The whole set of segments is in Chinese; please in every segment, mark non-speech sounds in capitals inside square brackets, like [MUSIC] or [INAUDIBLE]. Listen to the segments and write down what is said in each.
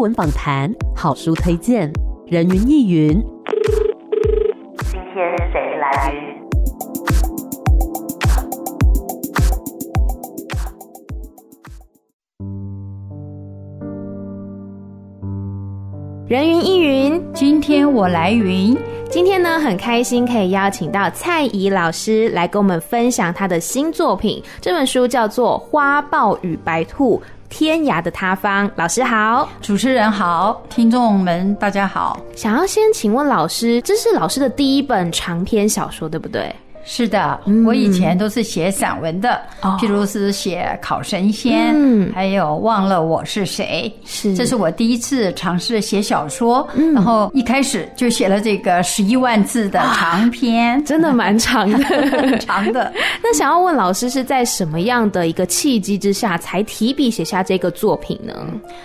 文访谈、好书推荐、人云亦云。今天谁来？人云亦云，今天我来云。今天呢，很开心可以邀请到蔡宜老师来跟我们分享他的新作品。这本书叫做《花豹与白兔：天涯的他方》。老师好，主持人好，听众们大家好。想要先请问老师，这是老师的第一本长篇小说，对不对？是的，我以前都是写散文的，嗯、譬如是写《考神仙》，嗯，还有《忘了我是谁》，是，这是我第一次尝试写小说，嗯，然后一开始就写了这个十一万字的长篇，真的蛮长的，[LAUGHS] 长的。[LAUGHS] 那想要问老师，是在什么样的一个契机之下，才提笔写下这个作品呢？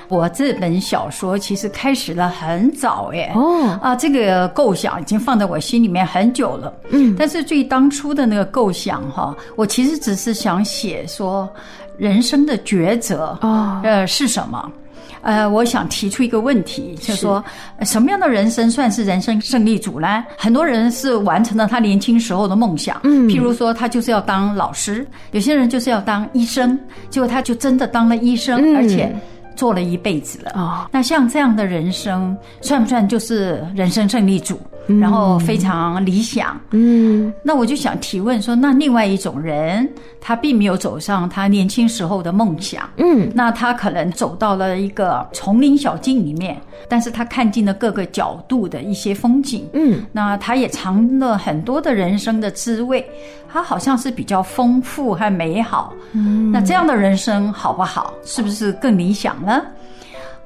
我这本小说其实开始了很早，哎，哦，啊，这个构想已经放在我心里面很久了，嗯，但是最当初的那个构想哈，我其实只是想写说人生的抉择啊，呃是什么？呃，我想提出一个问题，就是说什么样的人生算是人生胜利组呢？很多人是完成了他年轻时候的梦想，嗯，譬如说他就是要当老师，有些人就是要当医生，结果他就真的当了医生，而且。做了一辈子了啊！那像这样的人生，算不算就是人生胜利组？然后非常理想。嗯，那我就想提问说，那另外一种人，他并没有走上他年轻时候的梦想。嗯，那他可能走到了一个丛林小径里面，但是他看尽了各个角度的一些风景。嗯，那他也尝了很多的人生的滋味，他好像是比较丰富和美好。嗯，那这样的人生好不好？是不是更理想？呢，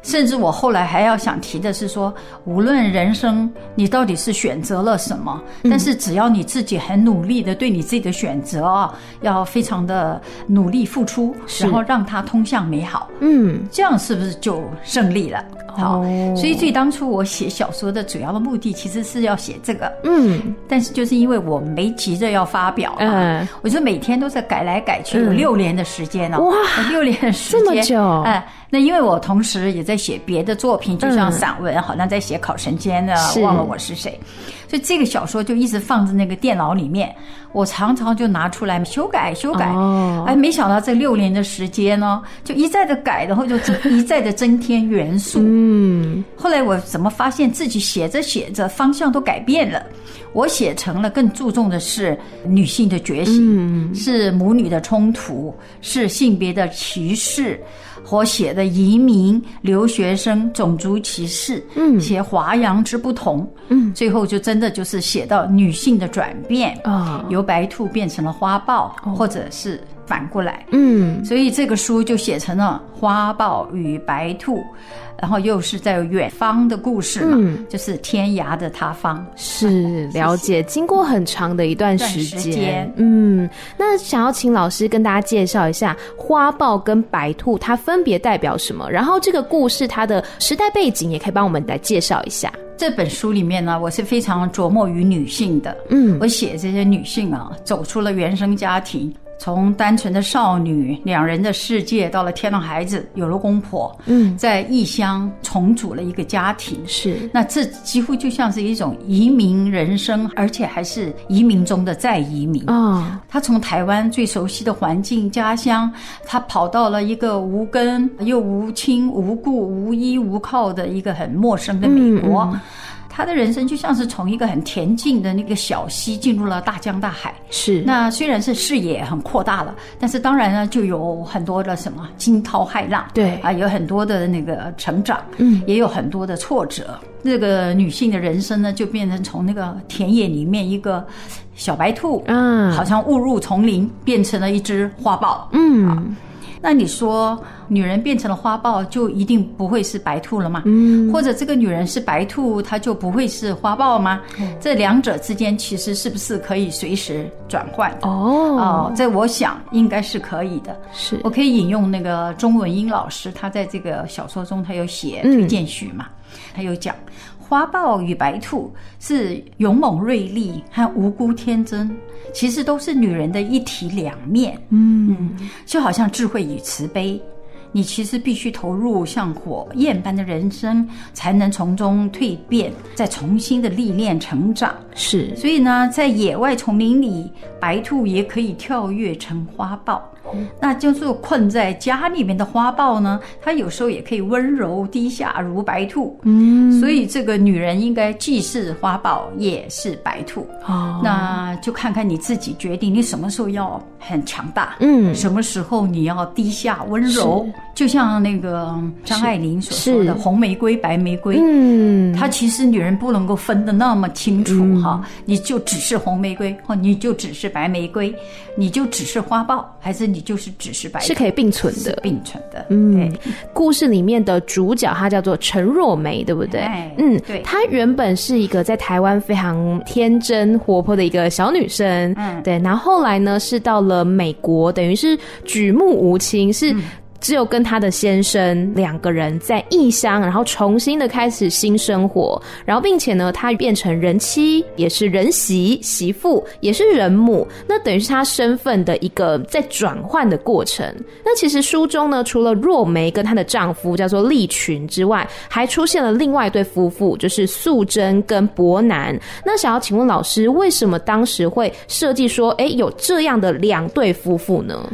甚至我后来还要想提的是说，无论人生你到底是选择了什么，但是只要你自己很努力的对你自己的选择啊，要非常的努力付出，然后让它通向美好，嗯，这样是不是就胜利了？好，所以最当初我写小说的主要的目的，其实是要写这个，嗯，但是就是因为我没急着要发表，嗯，我就每天都在改来改去，有六年的时间哦，哇，六年的时间，这么久，哎。那因为我同时也在写别的作品，就像散文，好像在写考神仙的，忘了我是谁，所以这个小说就一直放在那个电脑里面，我常常就拿出来修改修改，哎，没想到这六年的时间呢，就一再的改，然后就 [LAUGHS] 一再的增添元素。嗯，后来我怎么发现自己写着写着方向都改变了，我写成了更注重的是女性的觉醒，是母女的冲突，是性别的歧视。我写的移民、留学生、种族歧视，嗯，写华洋之不同，嗯，最后就真的就是写到女性的转变啊，由白兔变成了花豹，或者是反过来，嗯，所以这个书就写成了《花豹与白兔》。然后又是在远方的故事嘛，嗯、就是天涯的他方。是 [LAUGHS] 了解，经过很长的一段时间，时间嗯，那想要请老师跟大家介绍一下花豹跟白兔，它分别代表什么？然后这个故事它的时代背景也可以帮我们来介绍一下。这本书里面呢，我是非常琢磨于女性的，嗯，我写这些女性啊，走出了原生家庭。从单纯的少女，两人的世界，到了天了孩子，有了公婆，嗯，在异乡重组了一个家庭，是。那这几乎就像是一种移民人生，而且还是移民中的再移民啊。哦，他从台湾最熟悉的环境、家乡，他跑到了一个无根又无亲无故、无依无靠的一个很陌生的美国。嗯嗯他的人生就像是从一个很恬静的那个小溪进入了大江大海。是，那虽然是视野很扩大了，但是当然呢，就有很多的什么惊涛骇浪。对啊，有很多的那个成长，嗯，也有很多的挫折。这个女性的人生呢，就变成从那个田野里面一个小白兔，嗯，好像误入丛林，变成了一只花豹。嗯。那你说，女人变成了花豹，就一定不会是白兔了吗？嗯，或者这个女人是白兔，她就不会是花豹吗？嗯，这两者之间其实是不是可以随时转换？哦哦，这我想应该是可以的。是，我可以引用那个钟文英老师，他在这个小说中他有写推荐序嘛，嗯，他有讲。花豹与白兔是勇猛锐利和无辜天真，其实都是女人的一体两面。嗯，就好像智慧与慈悲，你其实必须投入像火焰般的人生，才能从中蜕变，再重新的历练成长。是，所以呢，在野外丛林里，白兔也可以跳跃成花豹。那就是困在家里面的花豹呢，它有时候也可以温柔低下如白兔。嗯，所以这个女人应该既是花豹，也是白兔。哦，那就看看你自己决定，你什么时候要很强大，嗯，什么时候你要低下温柔。就像那个张爱玲所说的“红玫瑰，白玫瑰”，嗯，她其实女人不能够分得那么清楚哈，你就只是红玫瑰，或你就只是白玫瑰，你就只是花豹，还是你？就是只是白，是可以并存的，并存的。嗯，故事里面的主角她叫做陈若梅，对不对？嗯，对。她原本是一个在台湾非常天真活泼的一个小女生，嗯，对。然后后来呢，是到了美国，等于是举目无亲，是。只有跟他的先生两个人在异乡，然后重新的开始新生活，然后并且呢，他变成人妻，也是人媳、媳妇，也是人母，那等于是他身份的一个在转换的过程。那其实书中呢，除了若梅跟她的丈夫叫做利群之外，还出现了另外一对夫妇，就是素贞跟伯南。那想要请问老师，为什么当时会设计说，哎，有这样的两对夫妇呢？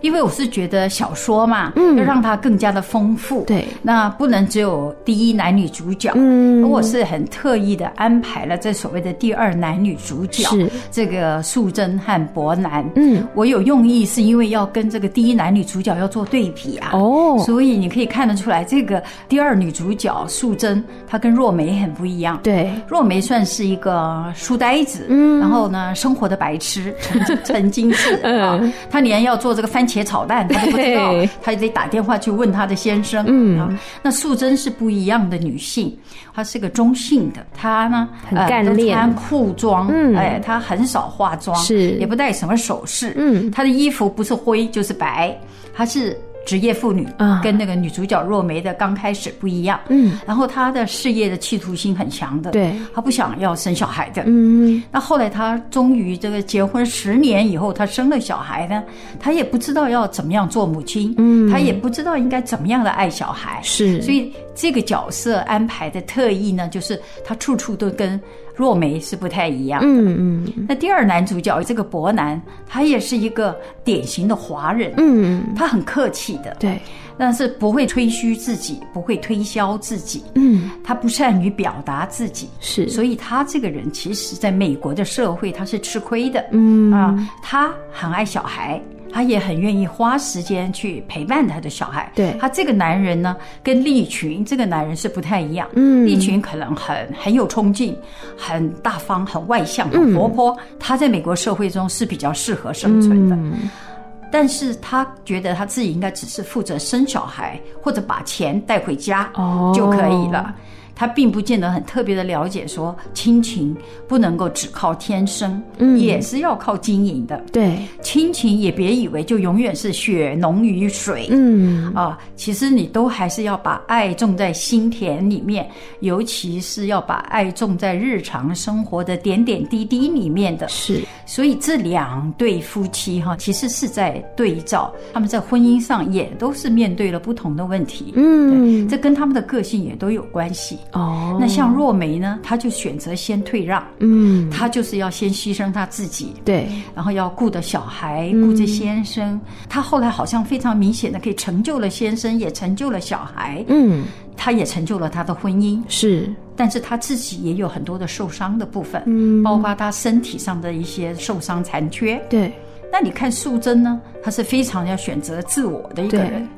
因为我是觉得小说嘛，嗯，要让它更加的丰富，对，那不能只有第一男女主角，嗯，我是很特意的安排了这所谓的第二男女主角，是。这个素贞和伯南，嗯，我有用意是因为要跟这个第一男女主角要做对比啊，哦，所以你可以看得出来，这个第二女主角素贞她跟若梅很不一样，对，若梅算是一个书呆子，嗯，然后呢，生活的白痴，曾曾经是啊，她连要做这个番。茄炒蛋，他都不知道，[LAUGHS] 他也得打电话去问他的先生。嗯。啊，那素贞是不一样的女性，她是个中性的，她呢很干练，穿裤装，嗯，哎，她很少化妆，是。也不戴什么首饰，嗯，她的衣服不是灰就是白，她是。职业妇女跟那个女主角若梅的刚开始不一样，嗯，然后她的事业的企图心很强的，对，她不想要生小孩的，嗯，那后来她终于这个结婚十年以后，她生了小孩呢，她也不知道要怎么样做母亲，嗯，她也不知道应该怎么样的爱小孩，是，所以这个角色安排的特意呢，就是她处处都跟。若梅是不太一样的，嗯嗯。那第二男主角这个伯南，他也是一个典型的华人，嗯，他很客气的，对，但是不会吹嘘自己，不会推销自己，嗯，他不善于表达自己，是，所以他这个人其实在美国的社会他是吃亏的，嗯。啊，他很爱小孩。他也很愿意花时间去陪伴他的小孩。对，他这个男人呢，跟利群这个男人是不太一样。嗯，利群可能很很有冲劲，很大方，很外向，很活泼。嗯，他在美国社会中是比较适合生存的。嗯，但是他觉得他自己应该只是负责生小孩或者把钱带回家就可以了。哦他并不见得很特别的了解，说亲情不能够只靠天生，嗯，也是要靠经营的。对，亲情也别以为就永远是血浓于水，嗯啊，其实你都还是要把爱种在心田里面，尤其是要把爱种在日常生活的点点滴滴里面的。是，所以这两对夫妻哈，其实是在对照，他们在婚姻上也都是面对了不同的问题。嗯，这跟他们的个性也都有关系。哦，那像若梅呢，她就选择先退让，嗯，她就是要先牺牲她自己，对，然后要顾着小孩，顾着先生。嗯，她后来好像非常明显的可以成就了先生，也成就了小孩，嗯，她也成就了她的婚姻，是，但是她自己也有很多的受伤的部分，嗯，包括她身体上的一些受伤残缺，对。那你看素贞呢，她是非常要选择自我的一个人。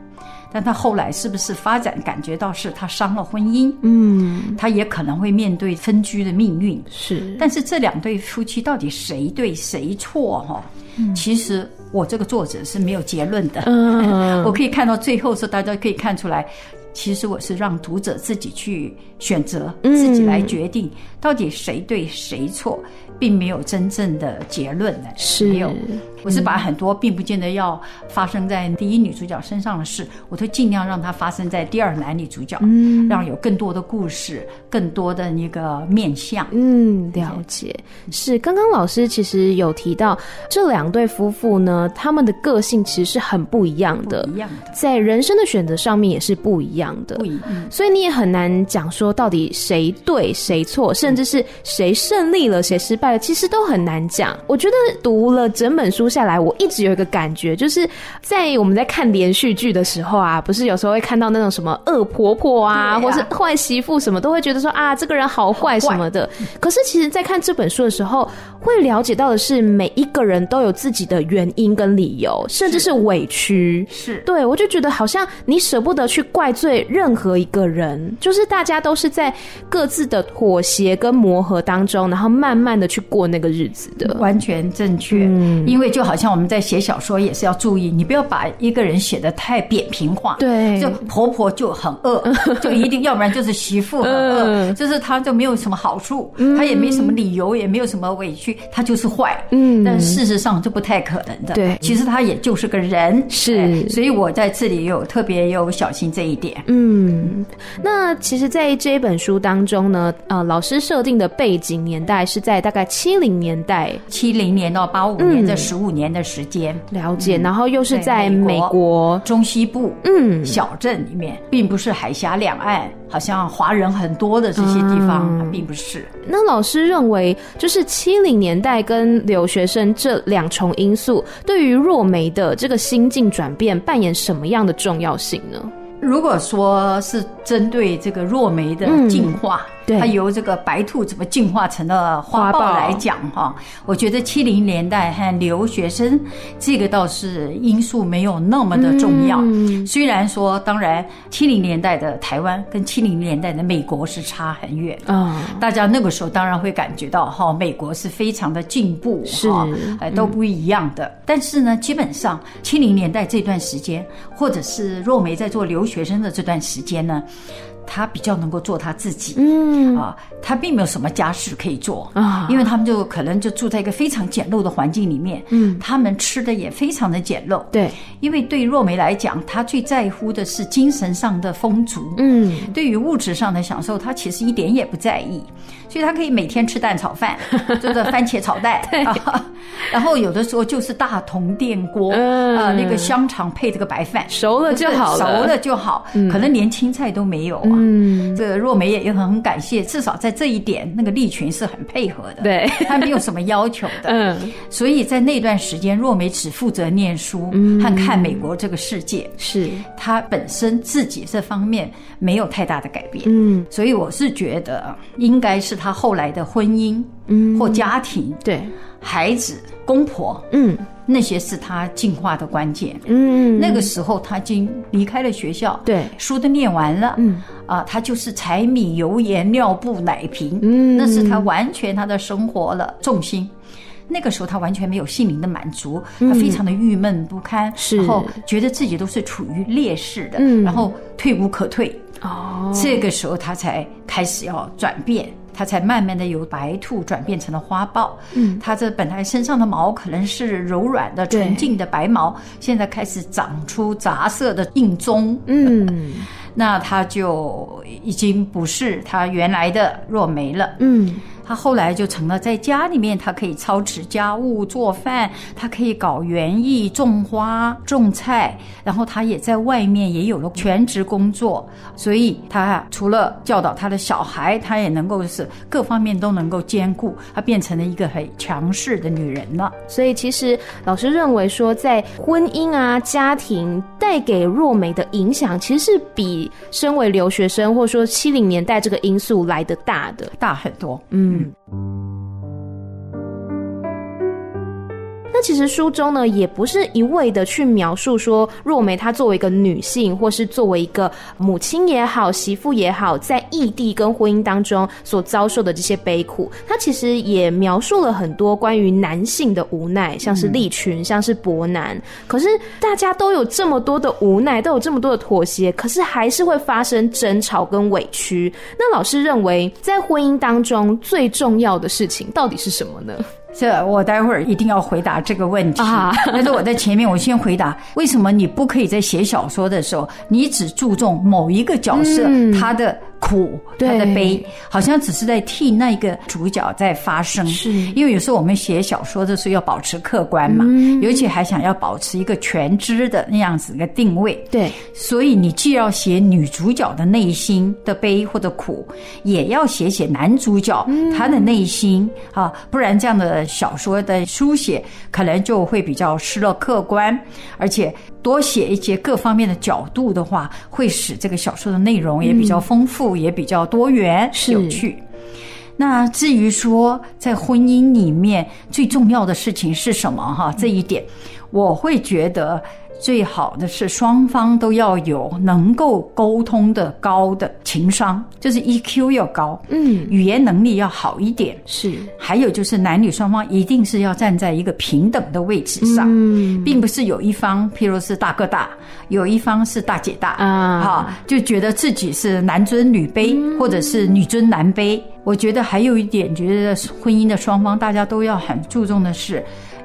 但他后来是不是发展感觉到是他伤了婚姻？嗯，他也可能会面对分居的命运。是，但是这两对夫妻到底谁对谁错？哈，其实我这个作者是没有结论的。嗯，[LAUGHS] 我可以看到最后时候，大家可以看出来，其实我是让读者自己去选择，自己来决定到底谁对谁错，并没有真正的结论呢。是，没有。我是把很多并不见得要发生在第一女主角身上的事，我都尽量让它发生在第二男女主角，嗯，让有更多的故事，更多的那个面相。嗯，了解。是刚刚老师其实有提到这两对夫妇呢，他们的个性其实是很不一样的，不一样的，在人生的选择上面也是不一样的，不一样。所以你也很难讲说到底谁对谁错，甚至是谁胜利了谁失败了，其实都很难讲。我觉得读了整本书下来，我一直有一个感觉，就是在我们在看连续剧的时候啊，不是有时候会看到那种什么恶婆婆啊，啊或是坏媳妇什么，都会觉得说啊，这个人好坏什么的。可是其实，在看这本书的时候，会了解到的是，每一个人都有自己的原因跟理由，甚至是委屈。是对，我就觉得好像你舍不得去怪罪任何一个人，就是大家都是在各自的妥协跟磨合当中，然后慢慢的去过那个日子的。完全正确。嗯，因为就好像我们在写小说也是要注意，你不要把一个人写的太扁平化。对，就婆婆就很恶，[LAUGHS] 就一定要不然就是媳妇很恶，就是她就没有什么好处，她也没什么理由，也没有什么委屈，她就是坏。嗯，但事实上这不太可能的。对，其实她也就是个人。是，所以我在这里有特别有小心这一点。嗯，那其实，在这一本书当中呢，呃，老师设定的背景年代是在大概七零年代，七零年到八五年这十五年的时间。了解，然后又是在美国中西部，嗯，小镇里面，并不是海峡两岸，好像华人很多的这些地方，并不是。那老师认为，就是七零年代跟留学生这两重因素，对于若梅的这个心境转变扮演什么样的重要性呢？如果说是针对这个若梅的进化。它由这个白兔怎么进化成了花豹来讲哈，我觉得七零年代和留学生这个倒是因素没有那么的重要。嗯、虽然说，当然七零年代的台湾跟七零年代的美国是差很远啊。大家那个时候当然会感觉到哈，美国是非常的进步，是哎都不一样的。但是呢，基本上七零年代这段时间，或者是若梅在做留学生的这段时间呢。他比较能够做他自己，嗯。啊，他并没有什么家事可以做啊，因为他们就可能就住在一个非常简陋的环境里面，嗯，他们吃的也非常的简陋，对，因为对若梅来讲，她最在乎的是精神上的丰足，嗯，对于物质上的享受，她其实一点也不在意，所以她可以每天吃蛋炒饭，[LAUGHS] 就是番茄炒蛋，[LAUGHS] 然后有的时候就是大铜电锅，啊，那个香肠配这个白饭，熟了就好了，熟了就好，可能连青菜都没有。嗯，这个若梅也也很很感谢，至少在这一点，那个利群是很配合的，对，他没有什么要求的，[LAUGHS] 嗯，所以在那段时间，若梅只负责念书和看美国这个世界，是。她本身自己这方面没有太大的改变，嗯，所以我是觉得应该是她后来的婚姻，嗯，或家庭，对，孩子、公婆，嗯。那些是他进化的关键。嗯，那个时候他已经离开了学校，对，书都念完了。嗯，啊，他就是柴米油盐尿布奶瓶。嗯，那是他完全他的生活了重心。那个时候他完全没有心灵的满足，他非常的郁闷不堪，是，然后觉得自己都是处于劣势的，嗯，然后退无可退。哦，这个时候他才开始要转变。它才慢慢的由白兔转变成了花豹。嗯，它这本来身上的毛可能是柔软的、纯净的白毛，现在开始长出杂色的硬棕。嗯，[LAUGHS] 那它就已经不是它原来的若梅了。嗯。他后来就成了在家里面，他可以操持家务、做饭，他可以搞园艺、种花、种菜，然后他也在外面也有了全职工作，所以他除了教导他的小孩，他也能够是各方面都能够兼顾，他变成了一个很强势的女人了。所以其实老师认为说，在婚姻啊、家庭带给若美的影响，其实是比身为留学生或者说七零年代这个因素来的大的，大很多。嗯。嗯，那其实书中呢，也不是一味的去描述说若梅她作为一个女性，或是作为一个母亲也好、媳妇也好，在异地跟婚姻当中所遭受的这些悲苦。她其实也描述了很多关于男性的无奈，像是利群，嗯、像是伯南。可是大家都有这么多的无奈，都有这么多的妥协，可是还是会发生争吵跟委屈。那老师认为，在婚姻当中最重要的事情到底是什么呢？这我待会儿一定要回答这个问题。啊、但是我在前面，我先回答：为什么你不可以在写小说的时候，你只注重某一个角色、嗯、他的苦、他的悲，好像只是在替那个主角在发声？是因为有时候我们写小说的时候要保持客观嘛，嗯、尤其还想要保持一个全知的那样子一个定位。对，所以你既要写女主角的内心的悲或者苦，也要写写男主角他的内心啊，不然这样的。小说的书写可能就会比较失了客观，而且多写一些各方面的角度的话，会使这个小说的内容也比较丰富，嗯、也比较多元、有趣。那至于说在婚姻里面最重要的事情是什么？哈，这一点我会觉得。最好的是双方都要有能够沟通的高的情商，就是 EQ 要高，嗯，语言能力要好一点，是。还有就是男女双方一定是要站在一个平等的位置上，嗯，并不是有一方，譬如是大哥大，有一方是大姐大啊，哈，就觉得自己是男尊女卑，或者是女尊男卑。我觉得还有一点，觉得婚姻的双方大家都要很注重的是，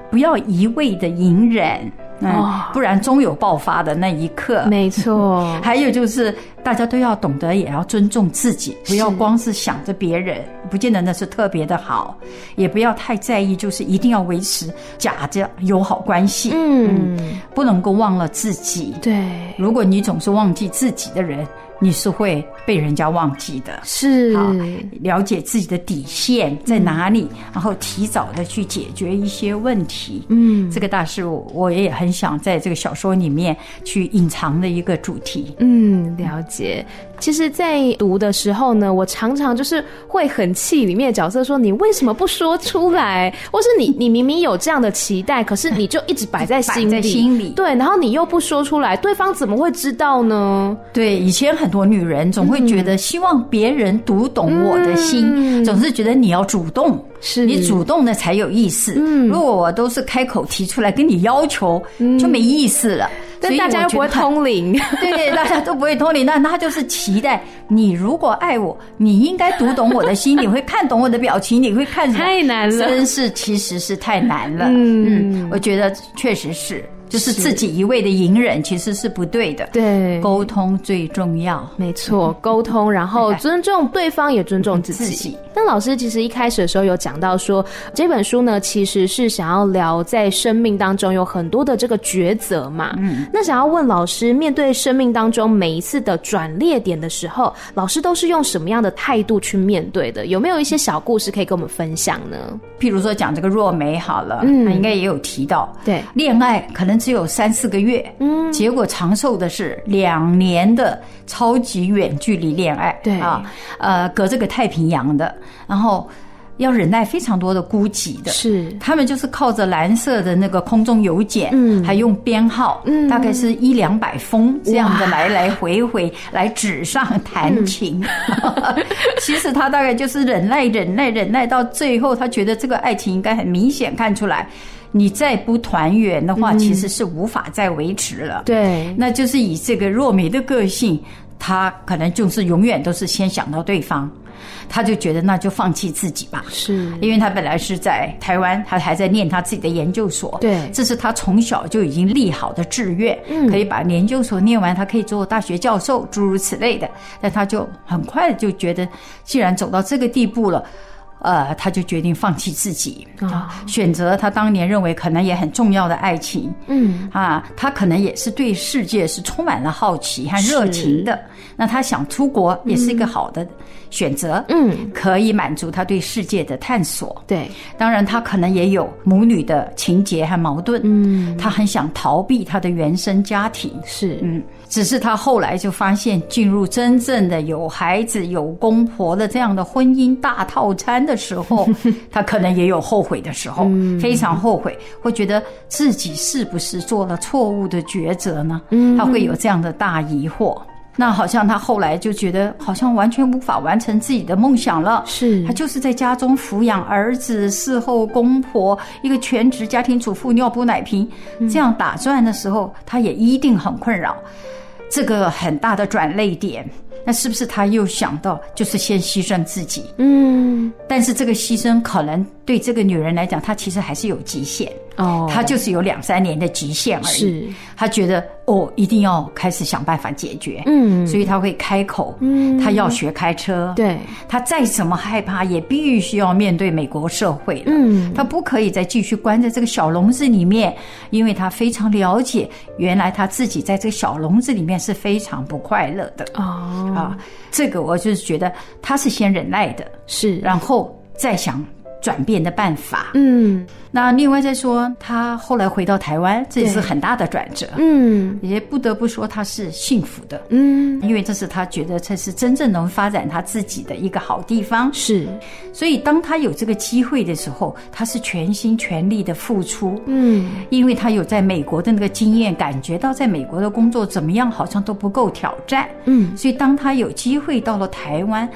不要一味的隐忍。嗯，不然终有爆发的那一刻。没错，[LAUGHS] 还有就是大家都要懂得，也要尊重自己，不要光是想着别人，不见得那是特别的好，也不要太在意，就是一定要维持假的友好关系。嗯，不能够忘了自己。对，如果你总是忘记自己的人。你是会被人家忘记的，是啊了解自己的底线在哪里，嗯、然后提早的去解决一些问题。嗯，这个大师我我也很想在这个小说里面去隐藏的一个主题。嗯，了解。其实，在读的时候呢，我常常就是会很气里面的角色说：“你为什么不说出来？或是你你明明有这样的期待，可是你就一直摆在心里，在心里。对，然后你又不说出来，对方怎么会知道呢？”对，以前很多女人总会觉得希望别人读懂我的心，嗯、总是觉得你要主动，是你主动的才有意思。嗯，如果我都是开口提出来跟你要求，就没意思了。所以大家又不会通灵，对 [LAUGHS] 对，大家都不会通灵，那他就是期待你如果爱我，你应该读懂我的心，你会看懂我的表情，你会看什么？太难了，真是其实是太难了。嗯嗯，我觉得确实是。就是自己一味的隐忍，其实是不对的。对，沟通最重要。没错，沟通，然后尊重对方，也尊重自己。自己。那老师其实一开始的时候有讲到说，这本书呢，其实是想要聊在生命当中有很多的这个抉择嘛。嗯。那想要问老师，面对生命当中每一次的转捩点的时候，老师都是用什么样的态度去面对的？有没有一些小故事可以跟我们分享呢？譬如说讲这个若梅好了，嗯，他应该也有提到，对，恋爱可能。只有三四个月，嗯，结果长寿的是两年的超级远距离恋爱，对。啊，呃，隔这个太平洋的，然后要忍耐非常多的孤寂的，是。他们就是靠着蓝色的那个空中邮件，嗯，还用编号，嗯，大概是一两百封这样的来来回回来纸上谈情，嗯、[LAUGHS] 其实他大概就是忍耐忍耐忍耐到最后，他觉得这个爱情应该很明显看出来。你再不团圆的话，其实是无法再维持了。对，那就是以这个若梅的个性，她可能就是永远都是先想到对方，他就觉得那就放弃自己吧。是，因为他本来是在台湾，他还在念他自己的研究所。对，这是他从小就已经立好的志愿，可以把研究所念完，他可以做大学教授，诸如此类的。但他就很快就觉得，既然走到这个地步了。呃，他就决定放弃自己啊，选择他当年认为可能也很重要的爱情。嗯啊，他可能也是对世界是充满了好奇和热情的。那他想出国也是一个好的选择。嗯，可以满足他对世界的探索。对，当然他可能也有母女的情结和矛盾。嗯，他很想逃避他的原生家庭。是，嗯。只是他后来就发现，进入真正的有孩子、有公婆的这样的婚姻大套餐的时候，[LAUGHS] 他可能也有后悔的时候，非常后悔，会觉得自己是不是做了错误的抉择呢？嗯他会有这样的大疑惑。那好像他后来就觉得，好像完全无法完成自己的梦想了。是，他就是在家中抚养儿子，伺候公婆，一个全职家庭主妇，尿布奶瓶这样打转的时候，他也一定很困扰。这个很大的转捩点。那是不是他又想到，就是先牺牲自己？嗯，但是这个牺牲可能对这个女人来讲，她其实还是有极限。哦，他就是有两三年的极限而已。是，他觉得哦，一定要开始想办法解决。嗯，所以他会开口。嗯，他要学开车。对，他再怎么害怕，也必须要面对美国社会了。嗯，他不可以再继续关在这个小笼子里面，因为他非常了解，原来他自己在这个小笼子里面是非常不快乐的。哦。啊，这个我就是觉得他是先忍耐的，是，然后再想转变的办法。嗯。那另外再说，他后来回到台湾，这也是很大的转折。嗯，也不得不说他是幸福的。嗯，因为这是他觉得这是真正能发展他自己的一个好地方。是，所以当他有这个机会的时候，他是全心全力的付出。嗯，因为他有在美国的那个经验，感觉到在美国的工作怎么样，好像都不够挑战。嗯，所以当他有机会到了台湾，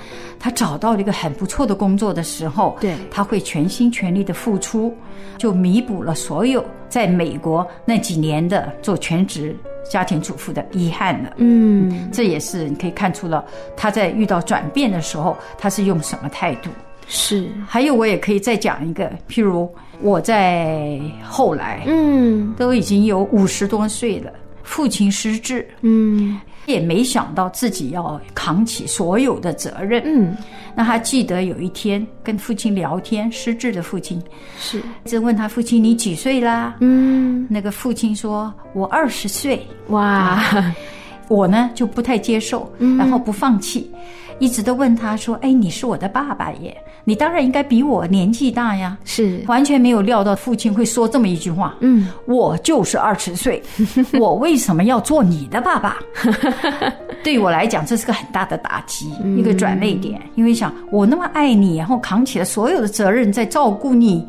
他找到了一个很不错的工作的时候，对，他会全心全力的付出。就弥补了所有在美国那几年的做全职家庭主妇的遗憾了。嗯，这也是你可以看出了他在遇到转变的时候，他是用什么态度。是，还有我也可以再讲一个，譬如我在后来，嗯，都已经有五十多岁了，父亲失智，嗯。也没想到自己要扛起所有的责任。嗯，那他记得有一天跟父亲聊天，失智的父亲是，就问他父亲，你几岁啦？嗯，那个父亲说，我二十岁。哇，我呢就不太接受，然后不放弃。嗯一直都问他说：“哎，你是我的爸爸耶，你当然应该比我年纪大呀。”是，完全没有料到父亲会说这么一句话。嗯，我就是二十岁，[LAUGHS] 我为什么要做你的爸爸？[LAUGHS] 对我来讲，这是个很大的打击，一个转位点。因为想我那么爱你，然后扛起了所有的责任在照顾你，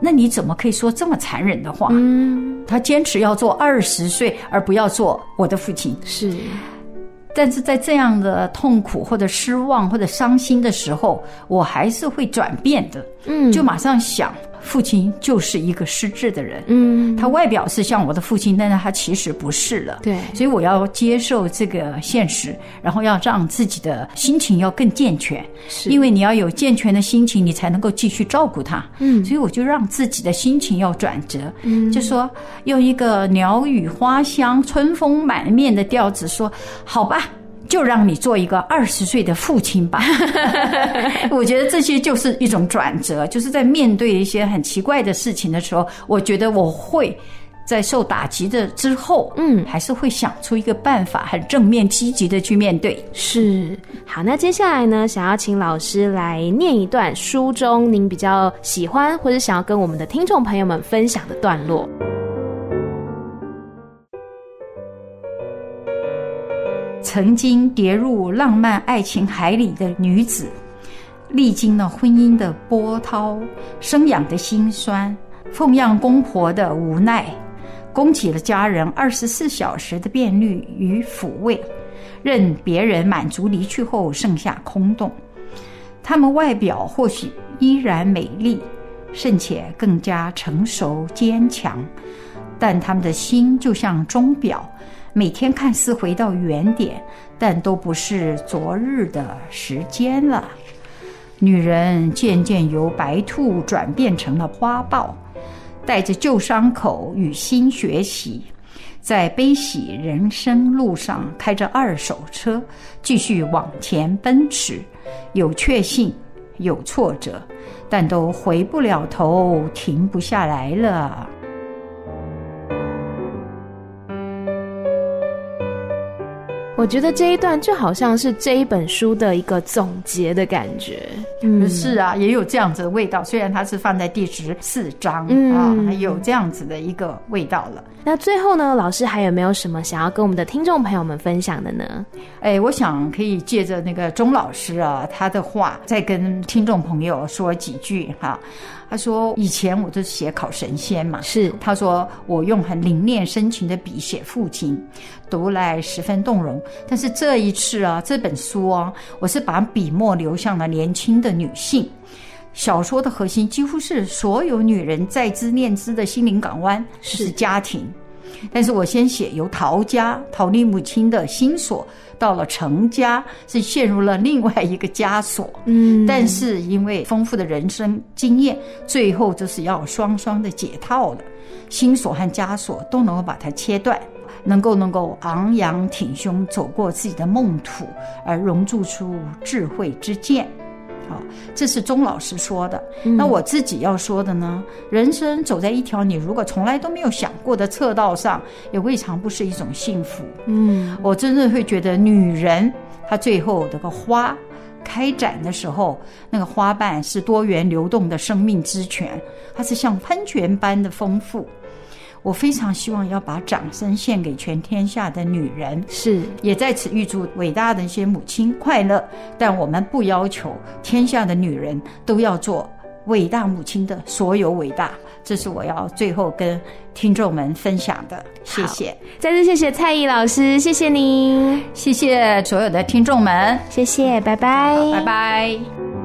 那你怎么可以说这么残忍的话？嗯，他坚持要做二十岁，而不要做我的父亲。是。但是在这样的痛苦或者失望或者伤心的时候，我还是会转变的。嗯，就马上想，父亲就是一个失智的人。嗯，他外表是像我的父亲，但是他其实不是了。对，所以我要接受这个现实，然后要让自己的心情要更健全。是，因为你要有健全的心情，你才能够继续照顾他。嗯，所以我就让自己的心情要转折。嗯，就说用一个鸟语花香、春风满面的调子说：“好吧。”就让你做一个二十岁的父亲吧。[LAUGHS] 我觉得这些就是一种转折，就是在面对一些很奇怪的事情的时候，我觉得我会在受打击的之后，嗯，还是会想出一个办法，很正面积极的去面对。是。好，那接下来呢，想要请老师来念一段书中您比较喜欢或者想要跟我们的听众朋友们分享的段落。曾经跌入浪漫爱情海里的女子，历经了婚姻的波涛、生养的辛酸、奉养公婆的无奈，供给了家人二十四小时的便利与抚慰，任别人满足离去后剩下空洞。她们外表或许依然美丽，甚且更加成熟坚强，但她们的心就像钟表。每天看似回到原点，但都不是昨日的时间了。女人渐渐由白兔转变成了花豹，带着旧伤口与新学习，在悲喜人生路上开着二手车，继续往前奔驰。有确信，有挫折，但都回不了头，停不下来了。我觉得这一段就好像是这一本书的一个总结的感觉。嗯，是啊，也有这样子的味道。虽然它是放在第十四章，嗯，啊，还有这样子的一个味道了。那最后呢，老师还有没有什么想要跟我们的听众朋友们分享的呢？哎，我想可以借着那个钟老师啊，他的话，再跟听众朋友说几句哈。啊他说：“以前我都写考神仙嘛，是。他说我用很凝练深情的笔写父亲，读来十分动容。但是这一次啊，这本书啊，我是把笔墨流向了年轻的女性。小说的核心几乎是所有女人在之念之的心灵港湾，是家庭。但是我先写由陶家逃离母亲的心锁到了程家，是陷入了另外一个枷锁。嗯，但是因为丰富的人生经验，最后就是要双双的解套了，心锁和枷锁都能够把它切断，能够能够昂扬挺胸走过自己的梦土，而熔铸出智慧之剑。好，这是钟老师说的。那我自己要说的呢？人生走在一条你如果从来都没有想过的侧道上，也未尝不是一种幸福。嗯，我真正会觉得，女人她最后这个花开展的时候，那个花瓣是多元流动的生命之泉，它是像喷泉般的丰富。我非常希望要把掌声献给全天下的女人，是也在此预祝伟大的一些母亲快乐。但我们不要求天下的女人都要做伟大母亲的所有伟大，这是我要最后跟听众们分享的。谢谢，再次谢谢蔡毅老师，谢谢您，谢谢所有的听众们，谢谢，拜拜，拜拜。